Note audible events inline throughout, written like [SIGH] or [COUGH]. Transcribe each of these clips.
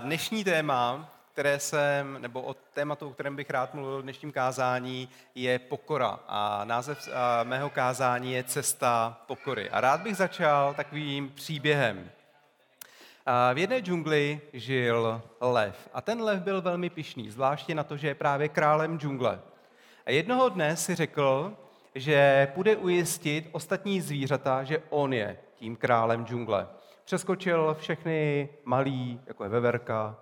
Dnešní téma, které jsem, nebo o tématu, o kterém bych rád mluvil v dnešním kázání, je pokora. A název mého kázání je Cesta pokory. A rád bych začal takovým příběhem. V jedné džungli žil lev. A ten lev byl velmi pišný, zvláště na to, že je právě králem džungle. A jednoho dne si řekl, že půjde ujistit ostatní zvířata, že on je tím králem džungle přeskočil všechny malý, jako je veverka,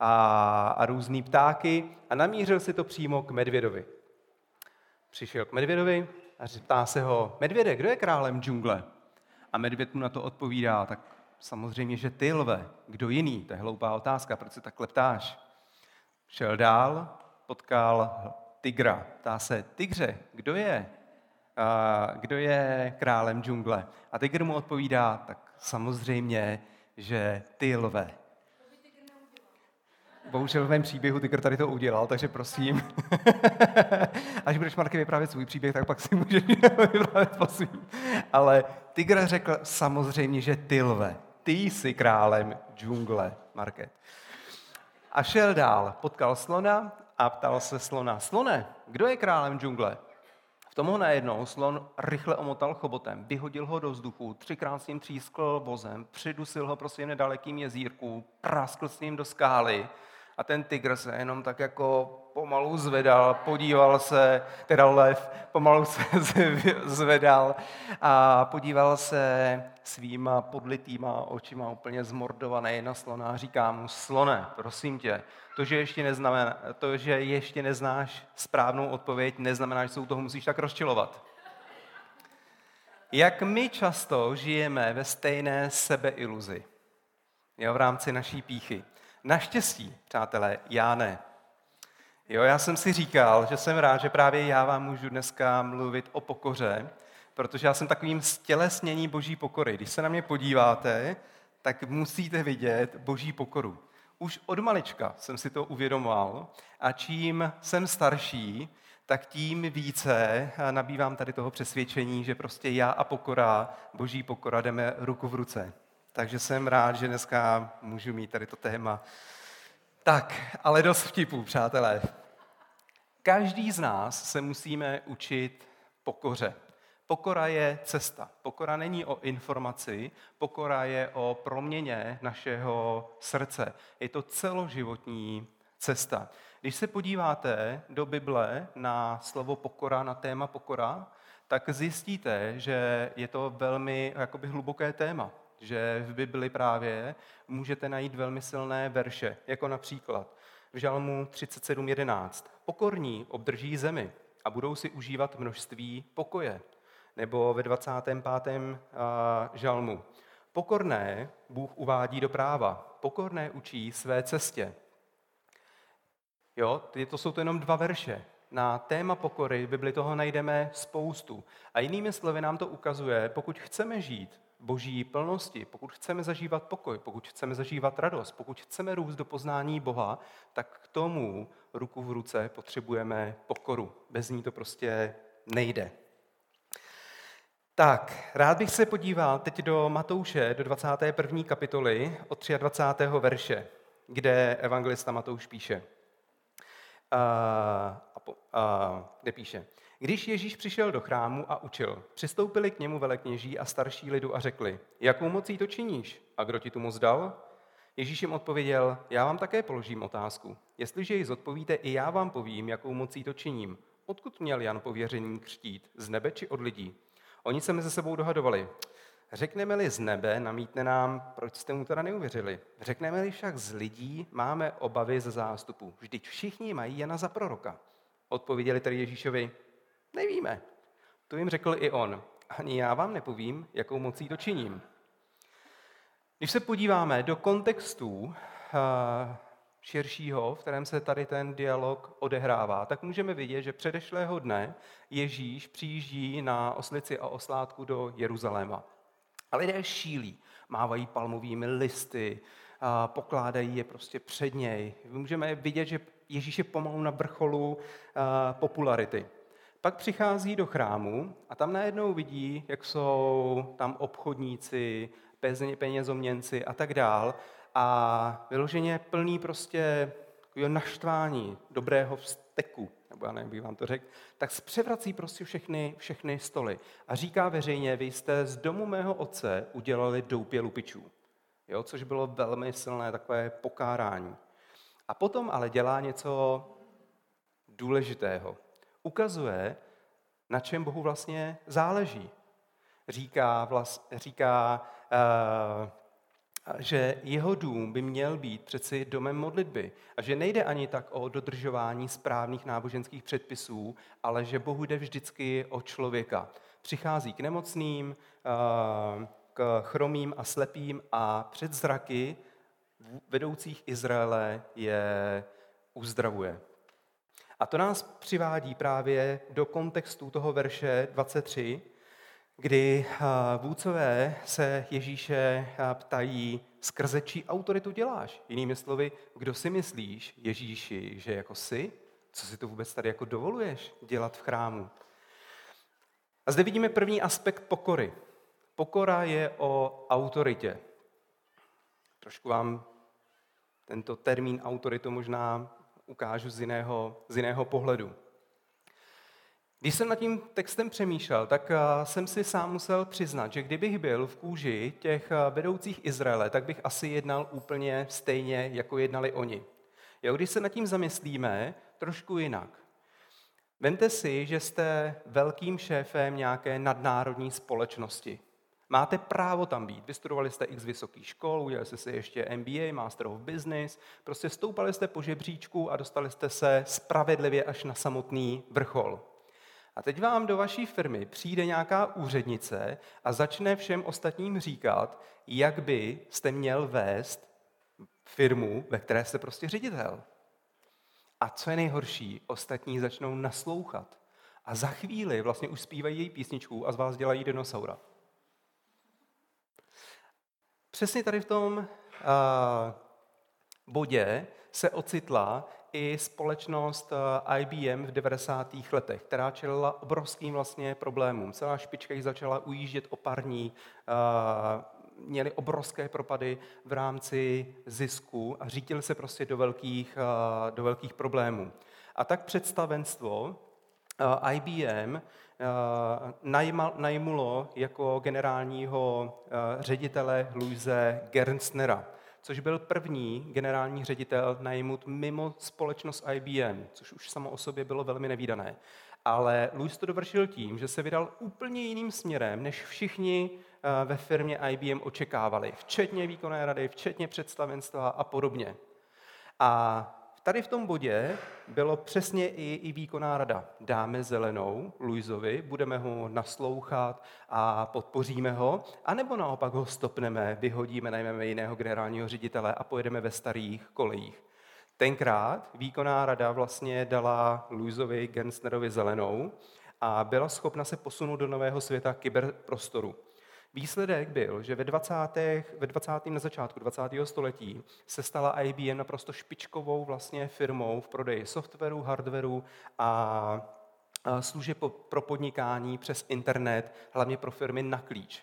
a, a různý ptáky a namířil si to přímo k medvědovi. Přišel k medvědovi a ptá se ho, medvěde, kdo je králem džungle? A medvěd mu na to odpovídá, tak samozřejmě, že ty lve, kdo jiný? To je hloupá otázka, proč se takhle ptáš? Šel dál, potkal tygra. Ptá se, tygře, kdo je? A, kdo je králem džungle? A tygr mu odpovídá, tak samozřejmě, že ty lve. Bohužel v mém příběhu Tygr tady to udělal, takže prosím. [LAUGHS] Až budeš Marky vyprávět svůj příběh, tak pak si můžeš [LAUGHS] vyprávět po svým. Ale Tygr řekl samozřejmě, že ty lve. Ty jsi králem džungle, Market. A šel dál, potkal slona a ptal se slona, slone, kdo je králem džungle? Tomu najednou slon rychle omotal chobotem, vyhodil ho do vzduchu, třikrát s ním třískl vozem, přidusil ho prostě nedalekým jezírku, praskl s ním do skály a ten tygr se jenom tak jako pomalu zvedal, podíval se, teda lev, pomalu se [LAUGHS] zvedal a podíval se svýma podlitýma očima úplně zmordovaný na slona a říká mu, slone, prosím tě, to, že ještě, neznamená, to, že ještě neznáš správnou odpověď, neznamená, že se u toho musíš tak rozčilovat. Jak my často žijeme ve stejné sebeiluzi jo, v rámci naší píchy. Naštěstí, přátelé, já ne. Jo, já jsem si říkal, že jsem rád, že právě já vám můžu dneska mluvit o pokoře, protože já jsem takovým stělesnění boží pokory. Když se na mě podíváte, tak musíte vidět boží pokoru. Už od malička jsem si to uvědomoval a čím jsem starší, tak tím více nabývám tady toho přesvědčení, že prostě já a pokora, boží pokora jdeme ruku v ruce. Takže jsem rád, že dneska můžu mít tady to téma. Tak, ale dost vtipů, přátelé. Každý z nás se musíme učit pokoře. Pokora je cesta. Pokora není o informaci, pokora je o proměně našeho srdce. Je to celoživotní cesta. Když se podíváte do Bible na slovo pokora, na téma pokora, tak zjistíte, že je to velmi jakoby hluboké téma že v Bibli právě můžete najít velmi silné verše, jako například v Žalmu 37.11. Pokorní obdrží zemi a budou si užívat množství pokoje. Nebo ve 25. žalmu. Pokorné Bůh uvádí do práva, pokorné učí své cestě. Jo, to jsou to jenom dva verše. Na téma pokory v Bibli toho najdeme spoustu. A jinými slovy nám to ukazuje, pokud chceme žít boží plnosti, pokud chceme zažívat pokoj, pokud chceme zažívat radost, pokud chceme růst do poznání Boha, tak k tomu ruku v ruce potřebujeme pokoru. Bez ní to prostě nejde. Tak, rád bych se podíval teď do Matouše, do 21. kapitoly od 23. verše, kde evangelista Matouš píše. A, a, a, kde píše. Když Ježíš přišel do chrámu a učil, přistoupili k němu velekněží a starší lidu a řekli, jakou mocí to činíš a kdo ti tu moc dal? Ježíš jim odpověděl, já vám také položím otázku. Jestliže ji zodpovíte, i já vám povím, jakou mocí to činím. Odkud měl Jan pověření křtít? Z nebe či od lidí? Oni se mezi sebou dohadovali. Řekneme-li z nebe, namítne nám, proč jste mu teda neuvěřili. Řekneme-li však z lidí, máme obavy ze zástupu. Vždyť všichni mají Jana za proroka. Odpověděli tedy Ježíšovi, Nevíme. To jim řekl i on. Ani já vám nepovím, jakou mocí to činím. Když se podíváme do kontextu eh, širšího, v kterém se tady ten dialog odehrává, tak můžeme vidět, že předešlého dne Ježíš přijíždí na oslici a oslátku do Jeruzaléma. A lidé šílí, mávají palmovými listy, pokládají je prostě před něj. Můžeme vidět, že Ježíš je pomalu na vrcholu eh, popularity. Pak přichází do chrámu a tam najednou vidí, jak jsou tam obchodníci, penězoměnci a tak dál. a vyloženě plný prostě naštvání, dobrého vzteku, nebo já nevím, vám to řekl, tak zpřevrací prostě všechny, všechny stoly a říká veřejně, vy jste z domu mého otce udělali doupě lupičů. Jo, což bylo velmi silné takové pokárání. A potom ale dělá něco důležitého. Ukazuje, na čem Bohu vlastně záleží. Říká, vlast, říká uh, že jeho dům by měl být přeci domem modlitby a že nejde ani tak o dodržování správných náboženských předpisů, ale že Bohu jde vždycky o člověka. Přichází k nemocným, eh, k chromým a slepým a před zraky vedoucích Izraele je uzdravuje. A to nás přivádí právě do kontextu toho verše 23, kdy eh, vůdcové se Ježíše eh, ptají, skrze čí autoritu děláš? Jinými slovy, kdo si myslíš, Ježíši, že jako jsi? Co si to vůbec tady jako dovoluješ dělat v chrámu? A zde vidíme první aspekt pokory. Pokora je o autoritě. Trošku vám tento termín autoritu možná ukážu z jiného, z jiného pohledu. Když jsem nad tím textem přemýšlel, tak eh, jsem si sám musel přiznat, že kdybych byl v kůži těch eh, vedoucích Izraele, tak bych asi jednal úplně stejně, jako jednali oni. Jo, když se nad tím zamyslíme, trošku jinak. Vemte si, že jste velkým šéfem nějaké nadnárodní společnosti. Máte právo tam být. Vystudovali jste x vysokých škol, udělali jste si ještě MBA, Master of Business, prostě stoupali jste po žebříčku a dostali jste se spravedlivě až na samotný vrchol. A teď vám do vaší firmy přijde nějaká úřednice a začne všem ostatním říkat, jak by jste měl vést firmu, ve které jste prostě ředitel. A co je nejhorší, ostatní začnou naslouchat. A za chvíli vlastně už zpívají její písničku a z vás dělají dinosaura. Přesně tady v tom uh, bodě se ocitla i společnost eh, IBM v 90. letech, která čelila obrovským vlastně problémům. Celá špička jich začala ujíždět oparní, eh, měli obrovské propady v rámci zisku a řítili se prostě do velkých, do velkých problémů. A tak představenstvo IBM najmulo jako generálního ředitele Louise Gernstnera což byl první generální ředitel najmut mimo společnost IBM, což už samo o sobě bylo velmi nevýdané. Ale Louis to dovršil tím, že se vydal úplně jiným směrem, než všichni eh, ve firmě IBM očekávali, včetně výkonné rady, včetně představenstva a podobně. A tady v tom bodě bylo přesně i, i výkonná rada. Dáme zelenou Luizovi, budeme ho naslouchat a podpoříme ho, anebo naopak ho stopneme, vyhodíme, najmeme jiného generálního ředitele a pojedeme ve starých kolejích. Tenkrát výkonná rada vlastně dala Luizovi Gensnerovi zelenou a byla schopna se posunout do nového světa kyberprostoru. Výsledek byl, že ve 20. Ve 20. na začátku 20. století se stala IBM naprosto špičkovou vlastně firmou v prodeji softwaru, hardwaru a služeb pro podnikání přes internet, hlavně pro firmy na klíč.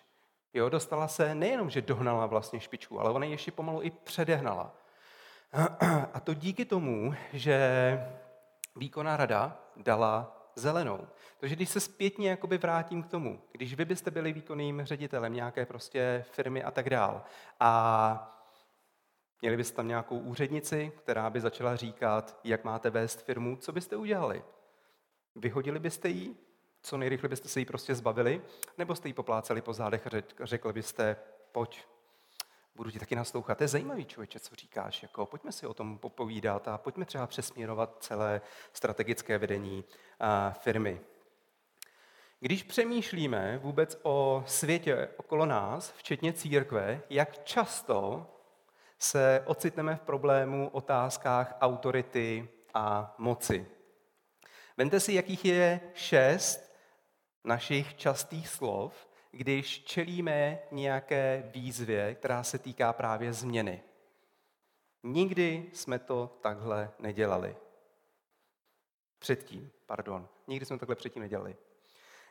Jo, dostala se nejenom, že dohnala vlastně špičku, ale ona ještě pomalu i předehnala. A to díky tomu, že výkonná rada dala zelenou. Takže když se zpětně jakoby vrátím k tomu, když vy byste byli výkonným ředitelem nějaké prostě firmy a tak dál a měli byste tam nějakou úřednici, která by začala říkat, jak máte vést firmu, co byste udělali? Vyhodili byste ji? Co nejrychleji byste se jí prostě zbavili? Nebo jste jí popláceli po zádech a řekli byste, pojď, budu ti taky naslouchat. To je zajímavý člověče, co říkáš. Jako, pojďme si o tom popovídat a pojďme třeba přesměrovat celé strategické vedení firmy. Když přemýšlíme vůbec o světě okolo nás, včetně církve, jak často se ocitneme v problému otázkách autority a moci. Vente si, jakých je šest našich častých slov, když čelíme nějaké výzvě, která se týká právě změny. Nikdy jsme to takhle nedělali. Předtím, pardon. Nikdy jsme to takhle předtím nedělali.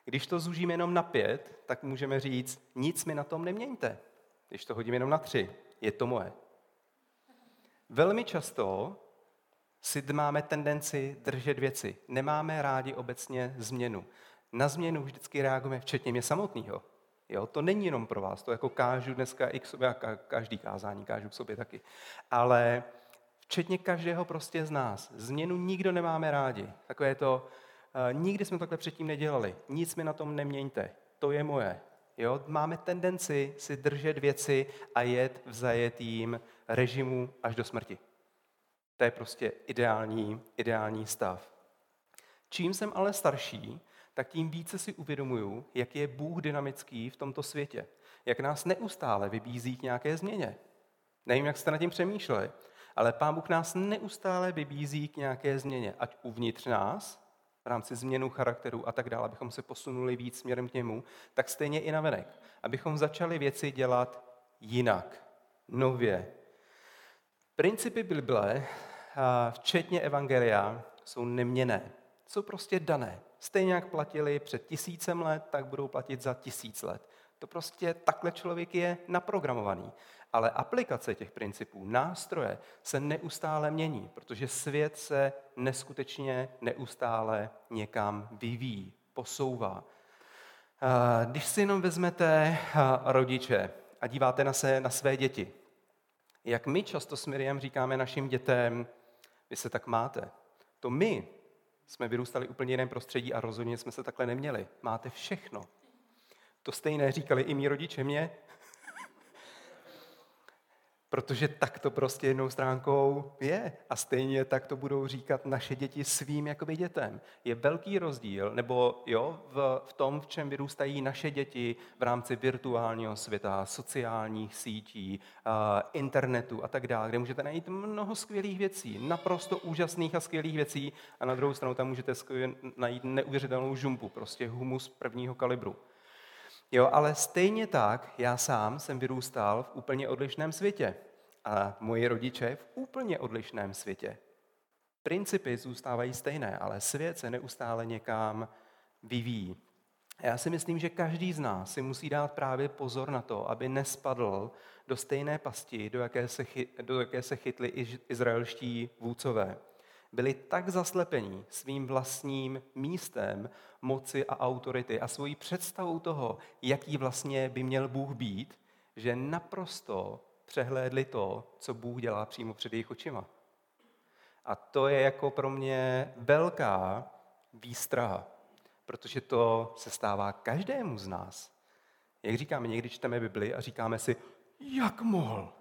Když to zúžíme jenom na pět, tak můžeme říct, nic mi na tom neměňte. Když to hodím jenom na tři, je to moje. Velmi často si máme tendenci držet věci. Nemáme rádi obecně změnu. Na změnu vždycky reagujeme, včetně mě samotného. Jo, to není jenom pro vás, to jako kážu dneska i k sobě, každý kázání kážu k sobě taky. Ale včetně každého prostě z nás. Změnu nikdo nemáme rádi. Takové to, uh, nikdy jsme takhle předtím nedělali. Nic mi na tom neměňte. To je moje. Jo? Máme tendenci si držet věci a jet v zajetým režimu až do smrti. To je prostě ideální, ideální stav. Čím jsem ale starší, tak tím více si uvědomuju, jak je Bůh dynamický v tomto světě. Jak nás neustále vybízí k nějaké změně. Nevím, jak jste nad tím přemýšleli, ale Pán Bůh nás neustále vybízí k nějaké změně, ať uvnitř nás, v rámci změnu charakteru a tak dále, abychom se posunuli víc směrem k němu, tak stejně i navenek. Abychom začali věci dělat jinak, nově. Principy Bible, včetně Evangelia, jsou neměné. Jsou prostě dané. Stejně jak platili před tisícem let, tak budou platit za tisíc let. To prostě takhle člověk je naprogramovaný. Ale aplikace těch principů, nástroje se neustále mění, protože svět se neskutečně neustále někam vyvíjí, posouvá. Když si jenom vezmete rodiče a díváte na, se, na své děti, jak my často s Miriam říkáme našim dětem, vy se tak máte. To my jsme vyrůstali úplně jiném prostředí a rozhodně jsme se takhle neměli. Máte všechno. To stejné říkali i mý rodiče mě, protože tak to prostě jednou stránkou je. A stejně tak to budou říkat naše děti svým jakoby dětem. Je velký rozdíl, nebo jo, v, v tom, v čem vyrůstají naše děti v rámci virtuálního světa, sociálních sítí, uh, internetu a tak dále, kde můžete najít mnoho skvělých věcí, naprosto úžasných a skvělých věcí a na druhou stranu tam můžete najít neuvěřitelnou žumpu, prostě humus prvního kalibru. Jo, ale stejně tak já sám jsem vyrůstal v úplně odlišném světě a moji rodiče v úplně odlišném světě. Principy zůstávají stejné, ale svět se neustále někam vyvíjí. Já si myslím, že každý z nás si musí dát právě pozor na to, aby nespadl do stejné pasti, do jaké se, chy, do jaké se chytli izraelští vůdcové byli tak zaslepení svým vlastním místem moci a autority a svojí představou toho, jaký vlastně by měl Bůh být, že naprosto přehlédli to, co Bůh dělá přímo před jejich očima. A to je jako pro mě velká výstraha, protože to se stává každému z nás. Jak říkáme, někdy čteme Bibli a říkáme si, jak mohl.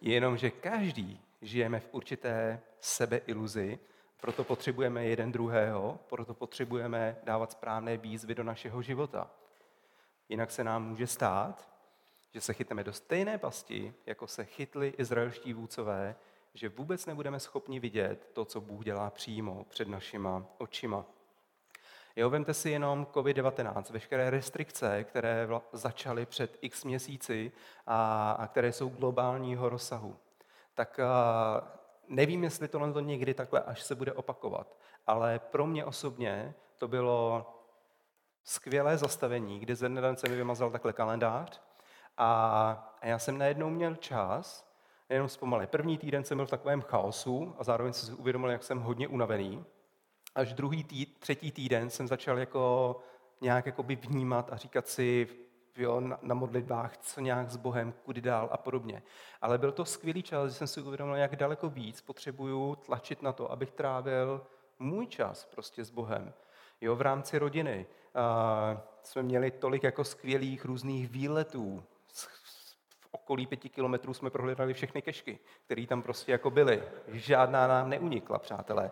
Jenomže každý žijeme v určité sebeiluzi, proto potřebujeme jeden druhého, proto potřebujeme dávat správné výzvy do našeho života. Jinak se nám může stát, že se chytneme do stejné pasti, jako se chytli izraelští vůdcové, že vůbec nebudeme schopni vidět to, co Bůh dělá přímo před našima očima. Jo, vemte si jenom COVID-19, veškeré restrikce, které začaly před x měsíci a, a které jsou globálního rozsahu tak eh, nevím, jestli tohle to někdy takhle až se bude opakovat, ale pro mě osobně to bylo skvělé zastavení, kdy ze dne se mi vymazal takhle kalendář a já jsem najednou měl čas, jenom zpomalé. První týden jsem byl v takovém chaosu a zároveň jsem si uvědomil, jak jsem hodně unavený. Až druhý tý, třetí týden jsem začal jako nějak jakoby vnímat a říkat si, jo, na, na modlitbách, co nějak s Bohem, kudy dál a podobně. Ale byl to skvělý čas, že jsem si uvědomil, jak daleko víc potřebuju tlačit na to, abych trávil můj čas prostě s Bohem. Jo, v rámci rodiny uh, jsme měli tolik jako skvělých různých výletů. V okolí pěti kilometrů jsme prohledali všechny kešky, které tam prostě jako byly. Žádná nám neunikla, přátelé.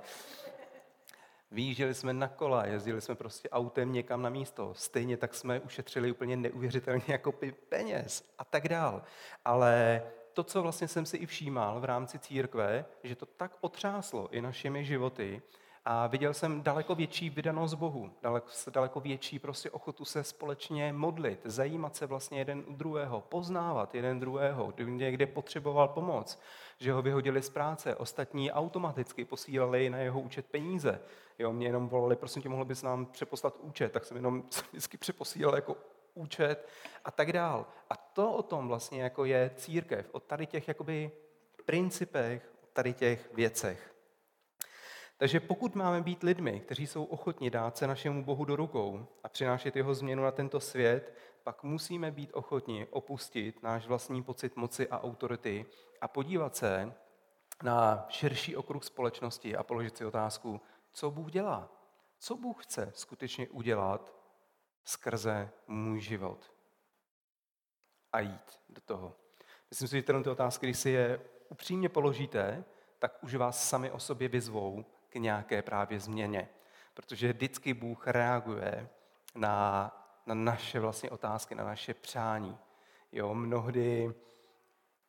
Vyjížděli jsme na kola, jezdili jsme prostě autem někam na místo. Stejně tak jsme ušetřili úplně neuvěřitelně jako peněz a tak dál. Ale to, co vlastně jsem si i všímal v rámci církve, že to tak otřáslo i našimi životy, a viděl jsem daleko větší vydanost Bohu, daleko, daleko větší prostě ochotu se společně modlit, zajímat se vlastně jeden u druhého, poznávat jeden druhého, kdy někde potřeboval pomoc, že ho vyhodili z práce, ostatní automaticky posílali na jeho účet peníze. Jo, mě jenom volali, prosím tě, mohl bys nám přeposlat účet, tak jsem jenom [LAUGHS] vždycky přeposílal jako účet a tak dál. A to o tom vlastně jako je církev, od tady těch jakoby principech, tady těch věcech. Takže pokud máme být lidmi, kteří jsou ochotni dát se našemu Bohu do rukou a přinášet jeho změnu na tento svět, pak musíme být ochotni opustit náš vlastní pocit moci a autority a podívat se na širší okruh společnosti a položit si otázku, co Bůh dělá, co Bůh chce skutečně udělat skrze můj život a jít do toho. Myslím si, že tyhle otázky, když si je upřímně položíte, tak už vás sami o sobě vyzvou k nějaké právě změně. Protože vždycky Bůh reaguje na, na naše vlastně otázky, na naše přání. Jo, mnohdy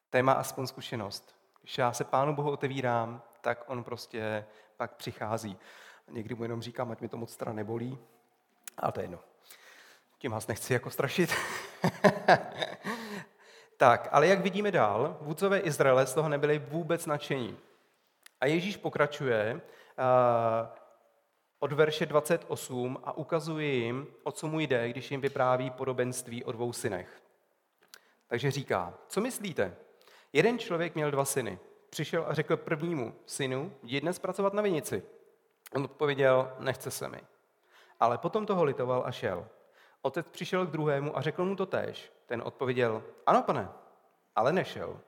téma aspoň zkušenost. Když já se Pánu Bohu otevírám, tak on prostě pak přichází. Někdy mu jenom říkám, ať mi to moc teda nebolí, ale to je jedno. Tím vás nechci jako strašit. [LAUGHS] tak, ale jak vidíme dál, vůdcové Izraele z toho nebyli vůbec nadšení. A Ježíš pokračuje od verše 28 a ukazuje jim, o co mu jde, když jim vypráví podobenství o dvou synech. Takže říká, co myslíte? Jeden člověk měl dva syny. Přišel a řekl prvnímu synu, jdi dnes pracovat na vinici. On odpověděl, nechce se mi. Ale potom toho litoval a šel. Otec přišel k druhému a řekl mu to též. Ten odpověděl, ano pane, ale nešel.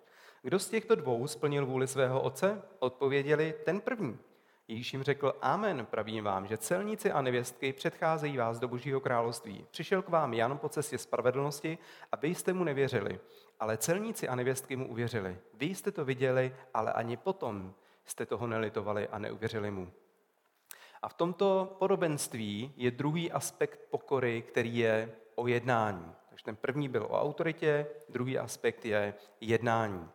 Kdo z těchto dvou splnil vůli svého otce? Odpověděli ten první. Ježíš jim řekl, amen, pravím vám, že celníci a nevěstky předcházejí vás do božího království. Přišel k vám Jan po cestě spravedlnosti a vy jste mu nevěřili, ale celníci a nevěstky mu uvěřili. Vy jste to viděli, ale ani potom jste toho nelitovali a neuvěřili mu. A v tomto podobenství je druhý aspekt pokory, který je o jednání. Takže ten první byl o autoritě, druhý aspekt je jednání.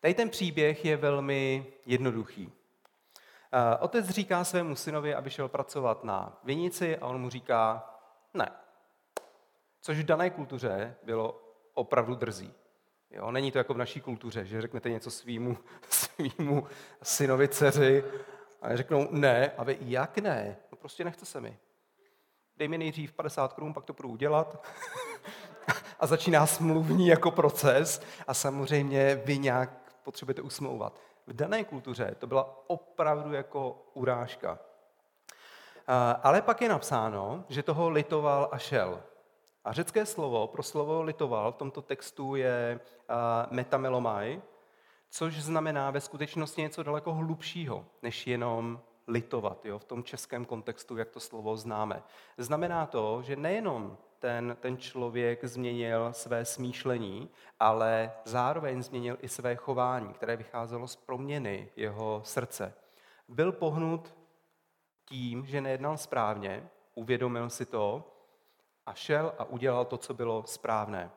Tady ten příběh je velmi jednoduchý. Otec říká svému synovi, aby šel pracovat na vinici a on mu říká ne. Což v dané kultuře bylo opravdu drzí. Jo, není to jako v naší kultuře, že řeknete něco svýmu, [LAUGHS] svýmu synovi, dceři a řeknou ne, a vy jak ne? No prostě nechce se mi. Dej mi nejdřív 50 korun, pak to budu udělat. [LAUGHS] a začíná smluvní jako proces a samozřejmě vy nějak potřebujete usmlouvat. V dané kultuře to byla opravdu jako urážka. Ale pak je napsáno, že toho litoval a šel. A řecké slovo pro slovo litoval v tomto textu je metamelomai, což znamená ve skutečnosti něco daleko hlubšího, než jenom litovat, jo, v tom českém kontextu, jak to slovo známe. Znamená to, že nejenom ten, ten člověk změnil své smýšlení, ale zároveň změnil i své chování, které vycházelo z proměny jeho srdce. Byl pohnut tím, že nejednal správně, uvědomil si to a šel a udělal to, co bylo správné.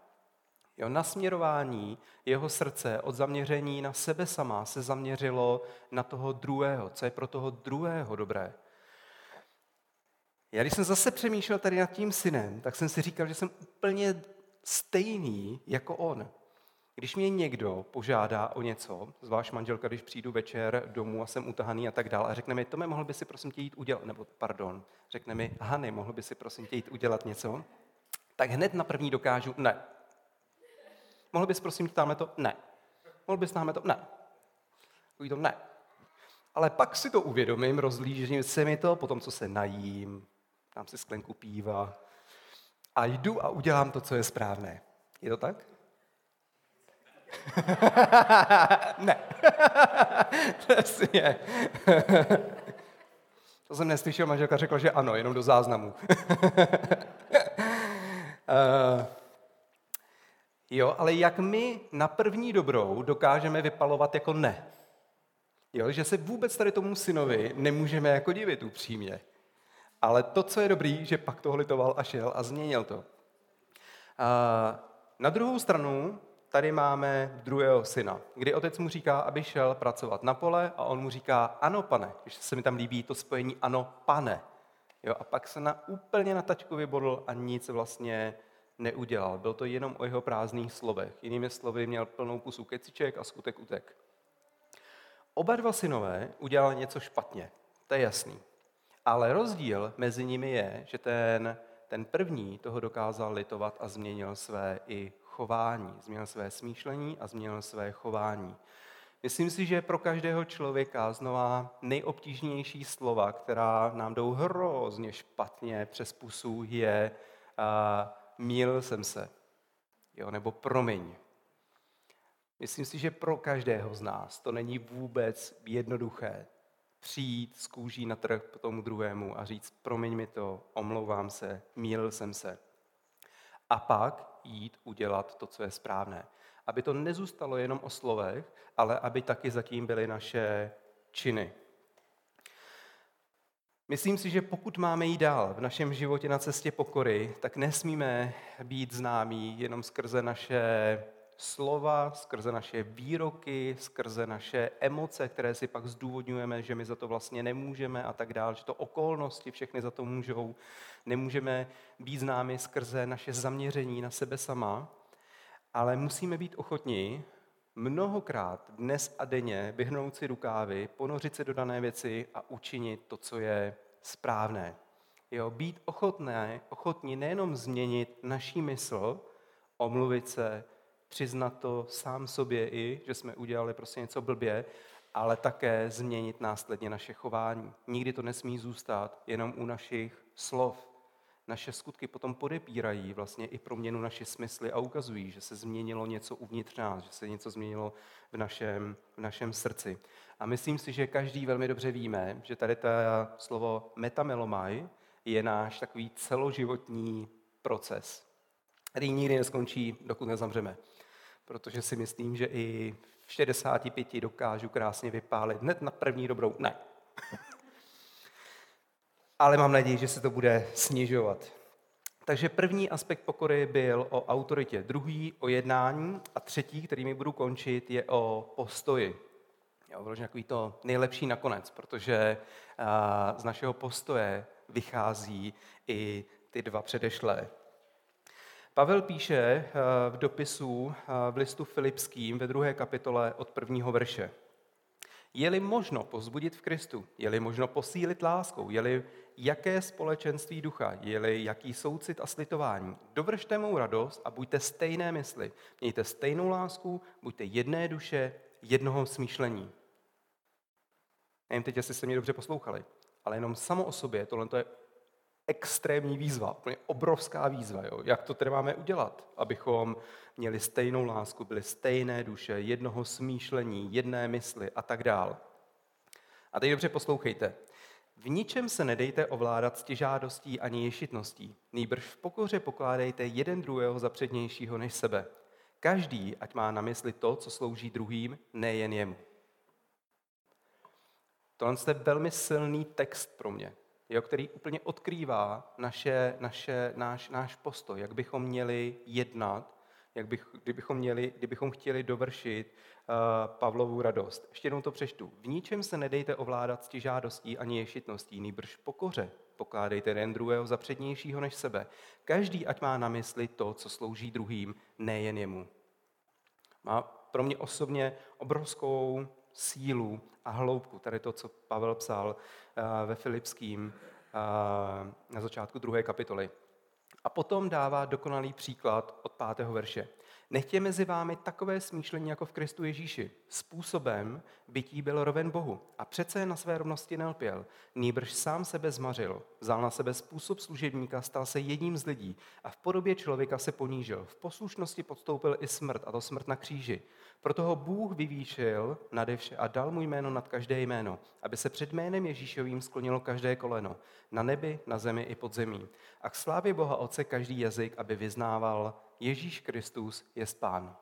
Jo, nasměrování jeho srdce od zaměření na sebe sama se zaměřilo na toho druhého, co je pro toho druhého dobré. Já když jsem zase přemýšlel tady nad tím synem, tak jsem si říkal, že jsem úplně stejný jako on. Když mě někdo požádá o něco, zvlášť manželka, když přijdu večer domů a jsem utahaný a tak dále, a řekne mi, Tome, mohl by si prosím tě jít udělat, nebo pardon, řekne mi, Hany, mohl by si prosím tě jít udělat něco, tak hned na první dokážu, ne. Mohl bys prosím tě tamhle to? Ne. Mohl bys tamhle to? Ne. Takový to ne. Ale pak si to uvědomím, rozlížím se mi to, potom co se najím, dám si sklenku píva a jdu a udělám to, co je správné. Je to tak? [LAUGHS] ne. [LAUGHS] Přesně. [LAUGHS] to jsem neslyšel, manželka řekla, že ano, jenom do záznamu. uh, jo, ale jak my na první dobrou dokážeme vypalovat jako ne? Jo, že se vůbec tady tomu synovi nemůžeme jako divit upřímně. Ale to, co je dobrý, že pak toho litoval a šel a změnil to. A na druhou stranu tady máme druhého syna, kdy otec mu říká, aby šel pracovat na pole a on mu říká, ano pane, když se mi tam líbí to spojení ano pane. Jo, a pak se na úplně na tačku vybodl a nic vlastně neudělal. Byl to jenom o jeho prázdných slovech. Jinými slovy, měl plnou pusu keciček a skutek utek. Oba dva synové udělali něco špatně, to je jasný. Ale rozdíl mezi nimi je, že ten, ten první toho dokázal litovat a změnil své i chování. Změnil své smýšlení a změnil své chování. Myslím si, že pro každého člověka znova nejobtížnější slova, která nám jdou hrozně špatně přes pusu, je uh, míl jsem se, jo, nebo promiň. Myslím si, že pro každého z nás to není vůbec jednoduché přijít z kůží na trh po tomu druhému a říct, promiň mi to, omlouvám se, mýlil jsem se. A pak jít udělat to, co je správné. Aby to nezůstalo jenom o slovech, ale aby taky zatím byly naše činy. Myslím si, že pokud máme jít dál v našem životě na cestě pokory, tak nesmíme být známí jenom skrze naše slova, skrze naše výroky, skrze naše emoce, které si pak zdůvodňujeme, že my za to vlastně nemůžeme a tak dále, že to okolnosti všechny za to můžou. Nemůžeme být známi skrze naše zaměření na sebe sama, ale musíme být ochotní mnohokrát dnes a denně vyhnout si rukávy, ponořit se do dané věci a učinit to, co je správné. Jo, být ochotné, ochotní nejenom změnit naší mysl, omluvit se, přiznat to sám sobě i, že jsme udělali prostě něco blbě, ale také změnit následně naše chování. Nikdy to nesmí zůstat jenom u našich slov. Naše skutky potom podepírají vlastně i proměnu naše smysly a ukazují, že se změnilo něco uvnitř nás, že se něco změnilo v našem, v našem srdci. A myslím si, že každý velmi dobře víme, že tady to slovo metamelomai je náš takový celoživotní proces, který nikdy neskončí, dokud nezamřeme protože si myslím, že i v 65 dokážu krásně vypálit hned na první dobrou. Ne. [LAUGHS] Ale mám naději, že se to bude snižovat. Takže první aspekt pokory byl o autoritě, druhý o jednání a třetí, který mi budu končit, je o postoji. Jo, vyloženě takový to nejlepší nakonec, protože z našeho postoje vychází i ty dva předešlé. Pavel píše eh, v dopisu eh, v listu Filipským ve druhé kapitole od prvního verše. Je-li možno pozbudit v Kristu, je-li možno posílit láskou, je-li jaké společenství ducha, je-li jaký soucit a slitování, dovršte mou radost a buďte stejné mysli. Mějte stejnou lásku, buďte jedné duše, jednoho smýšlení. Nevím teď, jestli jste mě dobře poslouchali, ale jenom samo o sobě tohle je extrémní výzva, úplně obrovská výzva. Jo? Jak to tedy máme udělat, abychom měli stejnou lásku, byli stejné duše, jednoho smýšlení, jedné mysli a tak dál. A teď dobře poslouchejte. V ničem se nedejte ovládat stěžádostí ani ješitností. Nýbrž v pokoře pokládejte jeden druhého za přednějšího než sebe. Každý, ať má na mysli to, co slouží druhým, nejen jemu. Tohle je velmi silný text pro mě jo, který úplně odkrývá naše, naše, náš, náš postoj, jak bychom měli jednat, jak bych, kdybychom, měli, kdybychom chtěli dovršit uh, Pavlovu radost. Ještě jednou to přečtu. V ničem se nedejte ovládat žádostí ani ješitností, nýbrž pokoře. Pokládejte jeden druhého za přednějšího než sebe. Každý, ať má na mysli to, co slouží druhým, nejen jemu. Má pro mě osobně obrovskou sílu a hloubku. Tady to, co Pavel psal eh, ve Filipským eh, na začátku druhé kapitoly. A potom dává dokonalý příklad od pátého verše. Nechtě mezi vámi takové smýšlení jako v Kristu Ježíši. Způsobem bytí byl roven Bohu a přece na své rovnosti nelpěl. Nýbrž sám sebe zmařil. Vzal na sebe způsob služebníka, stal se jedním z lidí a v podobě člověka se ponížil. V poslušnosti podstoupil i smrt, a to smrt na kříži. Proto ho Bůh vyvýšil nade vše a dal mu jméno nad každé jméno, aby se před jménem Ježíšovým sklonilo každé koleno, na nebi, na zemi i pod zemí. A k slávě Boha Otce každý jazyk, aby vyznával Ježíš Kristus je Pán.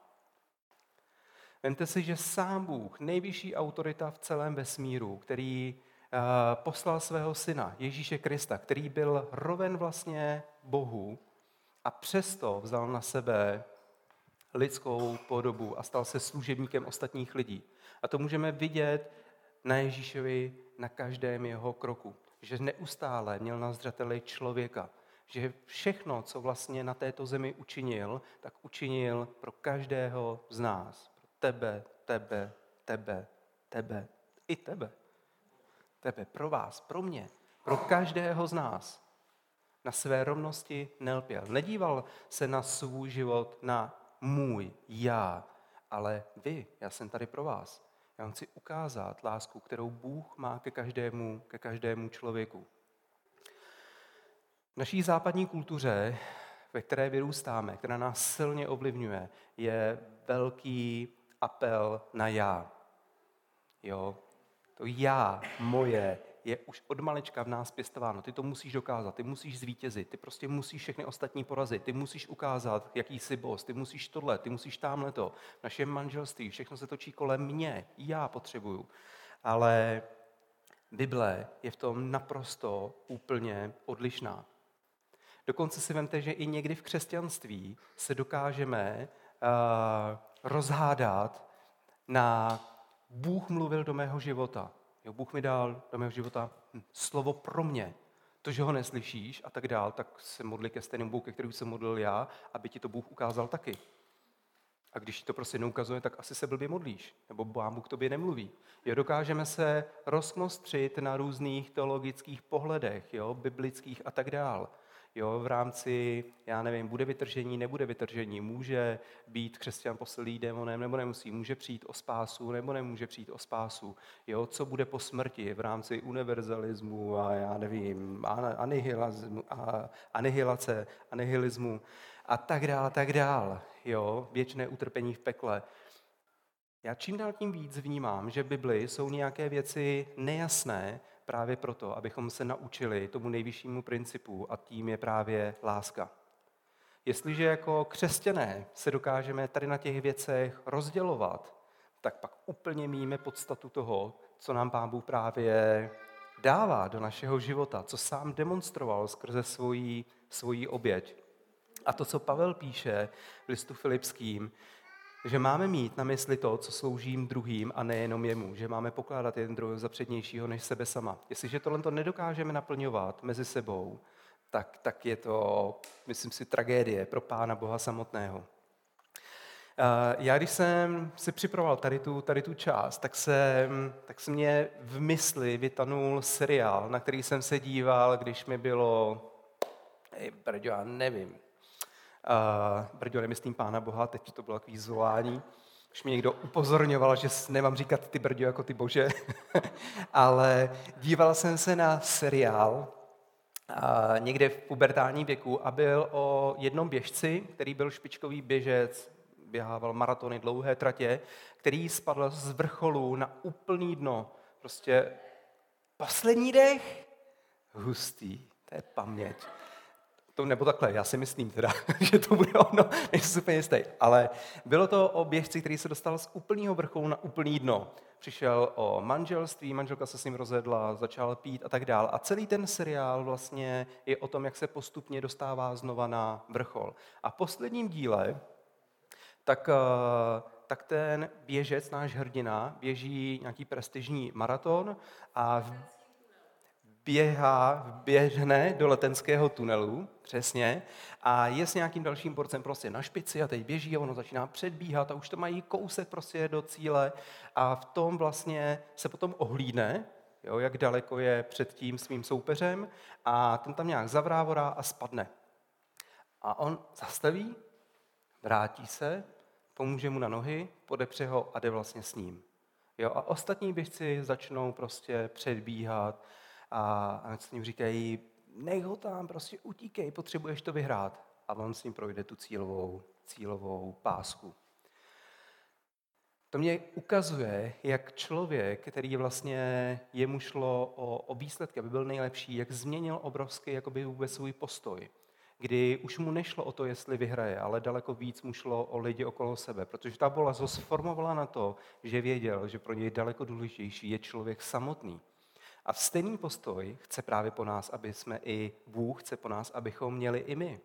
Vemte si, že sám Bůh, nejvyšší autorita v celém vesmíru, který eh, poslal svého syna, Ježíše Krista, který byl roven vlastně Bohu a přesto vzal na sebe lidskou podobu a stal se služebníkem ostatních lidí. A to můžeme vidět na Ježíšovi na každém jeho kroku. Že neustále měl na zřeteli člověka. Že všechno, co vlastně na této zemi učinil, tak učinil pro každého z nás. Pro tebe, tebe, tebe, tebe, i tebe. Tebe, pro vás, pro mě, pro každého z nás. Na své rovnosti nelpěl. Nedíval se na svůj život, na můj, já, ale vy, já jsem tady pro vás. Já vám chci ukázat lásku, kterou Bůh má ke každému, ke každému člověku. V naší západní kultuře, ve které vyrůstáme, která nás silně ovlivňuje, je velký apel na já. Jo? To já, moje, je už od malečka v nás pěstováno. Ty to musíš dokázat, ty musíš zvítězit, ty prostě musíš všechny ostatní porazit, ty musíš ukázat, jaký jsi boss, ty musíš tohle, ty musíš tamhle to. Naše manželství, všechno se točí kolem mě, já potřebuju. Ale Bible je v tom naprosto úplně odlišná. Dokonce si vemte, že i někdy v křesťanství se dokážeme uh, rozhádat na Bůh mluvil do mého života. Jo, Bůh mi dal do mého života hm, slovo pro mě. To, že ho neslyšíš a tak dál, tak se modli ke stejnému Bůh, ke kterému jsem modlil já, aby ti to Bůh ukázal taky. A když ti to prostě neukazuje, tak asi se blbě modlíš, nebo Pán Bůh k tobě nemluví. Jo, dokážeme se rozmostřit na různých teologických pohledech, jo, biblických a tak dál jo, v rámci, já nevím, bude vytržení, nebude vytržení, může být křesťan posilý démonem nebo nemusí, může přijít o spásu nebo nemůže přijít o spásu, jo, co bude po smrti v rámci univerzalismu a já nevím, anihilace, anihilismu a tak dál, tak dál, jo, věčné utrpení v pekle. Já čím dál tím víc vnímám, že v Bibli jsou nějaké věci nejasné, právě proto, abychom se naučili tomu nejvyššímu principu a tím je právě láska. Jestliže jako křesťané se dokážeme tady na těch věcech rozdělovat, tak pak úplně míme podstatu toho, co nám Pán Bůh právě dává do našeho života, co sám demonstroval skrze svoji, svoji oběť. A to, co Pavel píše v listu Filipským, že máme mít na mysli to, co slouží druhým a nejenom jemu, že máme pokládat jeden druhého za přednějšího než sebe sama. Jestliže tohle to nedokážeme naplňovat mezi sebou, tak, tak je to, myslím si, tragédie pro Pána Boha samotného. Já, když jsem si připravoval tady tu, tady tu část, tak se, tak se mě v mysli vytanul seriál, na který jsem se díval, když mi bylo, ej, brďo, já nevím, Uh, Brďo, nemyslím Pána Boha, teď to bylo takový zvolání. Už mi někdo upozorňoval, že nemám říkat ty Brďo jako ty bože, [LAUGHS] ale díval jsem se na seriál uh, někde v pubertální věku a byl o jednom běžci, který byl špičkový běžec, běhával maratony, dlouhé tratě, který spadl z vrcholu na úplný dno. Prostě poslední dech, hustý, to je paměť to nebo takhle, já si myslím teda, [LAUGHS] že to bude ono, nejsem si úplně jistý. Ale bylo to o běžci, který se dostal z úplného vrcholu na úplný dno. Přišel o manželství, manželka se s ním rozedla, začal pít a tak dál. A celý ten seriál vlastně je o tom, jak se postupně dostává znova na vrchol. A v posledním díle tak, eh, tak ten běžec, náš hrdina, běží nějaký prestižní maraton a v běhá, běžne do letenského tunelu, přesně, a je s nějakým dalším borcem prostě na špici a teď běží a ono začíná předbíhat a už to mají kousek prostě do cíle a v tom vlastně se potom ohlídne, jo, jak daleko je před tím svým soupeřem a ten tam nějak zavrávorá a spadne. A on zastaví, vrátí se, pomůže mu na nohy, podepře ho a jde vlastně s ním. Jo, a ostatní běžci začnou prostě předbíhat, a, a s ním říkají, nech ho tam, prostě utíkej, potřebuješ to vyhrát. A on s ním projde tu cílovou, cílovou pásku. To mě ukazuje, jak člověk, který vlastně jemu šlo o, o výsledky, aby byl nejlepší, jak změnil obrovský jakoby vůbec svůj postoj. Kdy už mu nešlo o to, jestli vyhraje, ale daleko víc mu šlo o lidi okolo sebe. Protože ta bolest ho sformovala na to, že věděl, že pro něj daleko důležitější je člověk samotný. A stejný postoj chce právě po nás, aby jsme i Bůh chce po nás, abychom měli i my.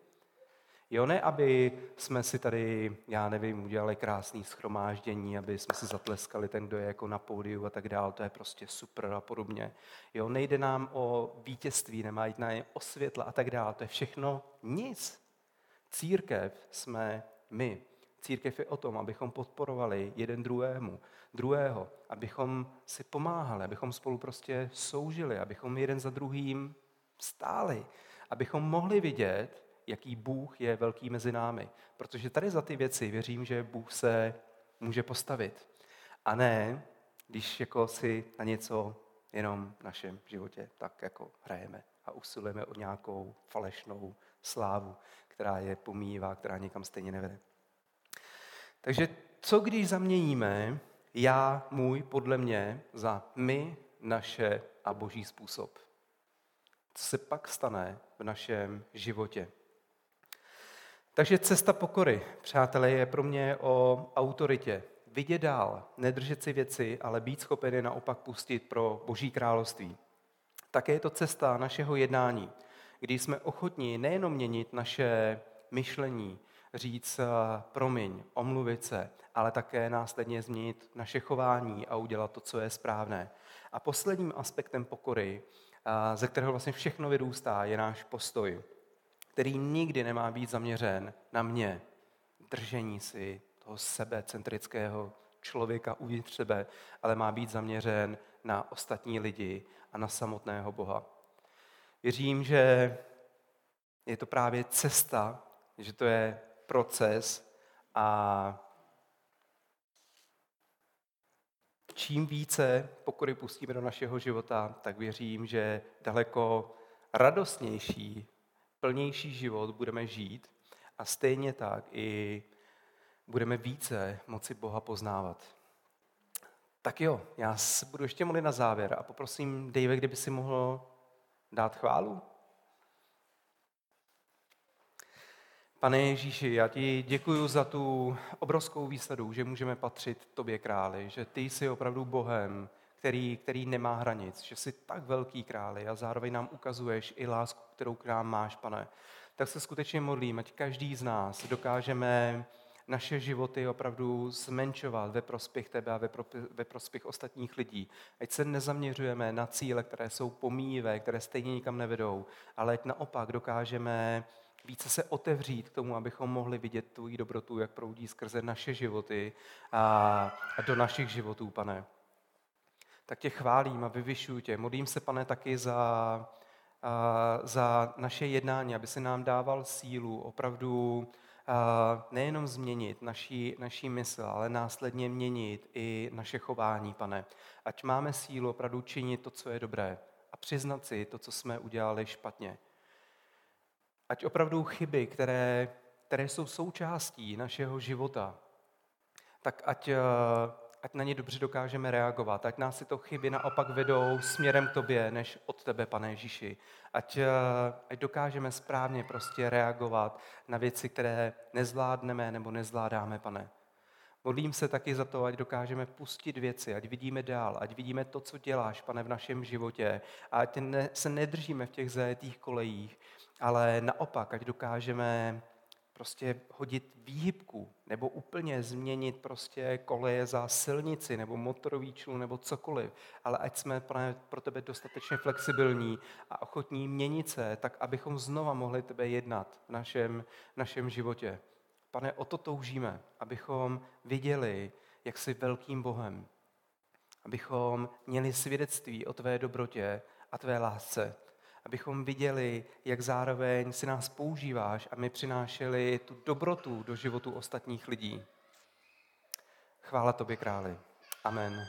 Jo, ne, aby jsme si tady, já nevím, udělali krásný schromáždění, aby jsme si zatleskali ten, kdo je jako na pódiu a tak dál, to je prostě super a podobně. Jo, nejde nám o vítězství, nemá jít nám o světla a tak dál, to je všechno nic. Církev jsme my. Církev je o tom, abychom podporovali jeden druhému, druhého, abychom si pomáhali, abychom spolu prostě soužili, abychom jeden za druhým stáli, abychom mohli vidět, jaký Bůh je velký mezi námi. Protože tady za ty věci věřím, že Bůh se může postavit. A ne, když jako si na něco jenom v našem životě tak jako hrajeme a usilujeme o nějakou falešnou slávu, která je pomývá, která nikam stejně nevede. Takže co když zaměníme já, můj, podle mě, za my, naše a boží způsob? Co se pak stane v našem životě? Takže cesta pokory, přátelé, je pro mě o autoritě. Vidět dál, nedržet si věci, ale být schopen je naopak pustit pro Boží království. Také je to cesta našeho jednání, kdy jsme ochotní nejenom měnit naše myšlení, říct eh, promiň, omluvit se, ale také následně změnit naše chování a udělat to, co je správné. A posledním aspektem pokory, eh, ze kterého vlastně všechno vyrůstá, je náš postoj který nikdy nemá být zaměřen na mě, držení si toho sebecentrického člověka uvnitř sebe, ale má být zaměřen na ostatní lidi a na samotného Boha. Věřím, že je to právě cesta, že to je proces a čím více pokory pustíme do našeho života, tak věřím, že daleko radostnější plnější život budeme žít a stejně tak i budeme více moci Boha poznávat. Tak jo, já se budu ještě modlit na závěr a poprosím Dave, kdyby si mohl dát chválu. Pane Ježíši, já ti děkuji za tu obrovskou výsadu, že můžeme patřit tobě králi, že ty jsi opravdu Bohem, který, který nemá hranic, že jsi tak velký králi a zároveň nám ukazuješ i lásku, kterou k nám máš, pane. Tak se skutečně modlím, ať každý z nás dokážeme naše životy opravdu zmenšovat ve prospěch tebe a ve, pro, ve prospěch ostatních lidí. Ať se nezaměřujeme na cíle, které jsou pomíjivé, které stejně nikam nevedou, ale ať naopak dokážeme více se otevřít k tomu, abychom mohli vidět tvoji dobrotu, jak proudí skrze naše životy a, do našich životů, pane tak tě chválím a vyvyšuju tě. Modlím se, pane, taky za, za naše jednání, aby se nám dával sílu opravdu nejenom změnit naší, naší mysl, ale následně měnit i naše chování, pane. Ať máme sílu opravdu činit to, co je dobré a přiznat si to, co jsme udělali špatně. Ať opravdu chyby, které, které jsou součástí našeho života, tak ať ať na ně dobře dokážeme reagovat, ať nás tyto chyby naopak vedou směrem k tobě, než od tebe, pane Ježíši. Ať, eh, ať dokážeme správně prostě reagovat na věci, které nezvládneme nebo nezvládáme, pane. Modlím se taky za to, ať dokážeme pustit věci, ať vidíme dál, ať vidíme to, co děláš, pane, v našem životě. A ať ne, se nedržíme v těch zajetých kolejích, ale naopak, ať dokážeme prostě hodit výhybku nebo úplně změnit prostě koleje za silnici nebo motorový člun nebo cokoliv, ale ať jsme pro tebe dostatečně flexibilní a ochotní měnit se, tak abychom znova mohli tebe jednat v našem, v našem životě. Pane, o to toužíme, abychom viděli, jak jsi velkým Bohem, abychom měli svědectví o tvé dobrotě a tvé lásce, abychom viděli, jak zároveň si nás používáš a my přinášeli tu dobrotu do životu ostatních lidí. Chvála tobě, králi. Amen.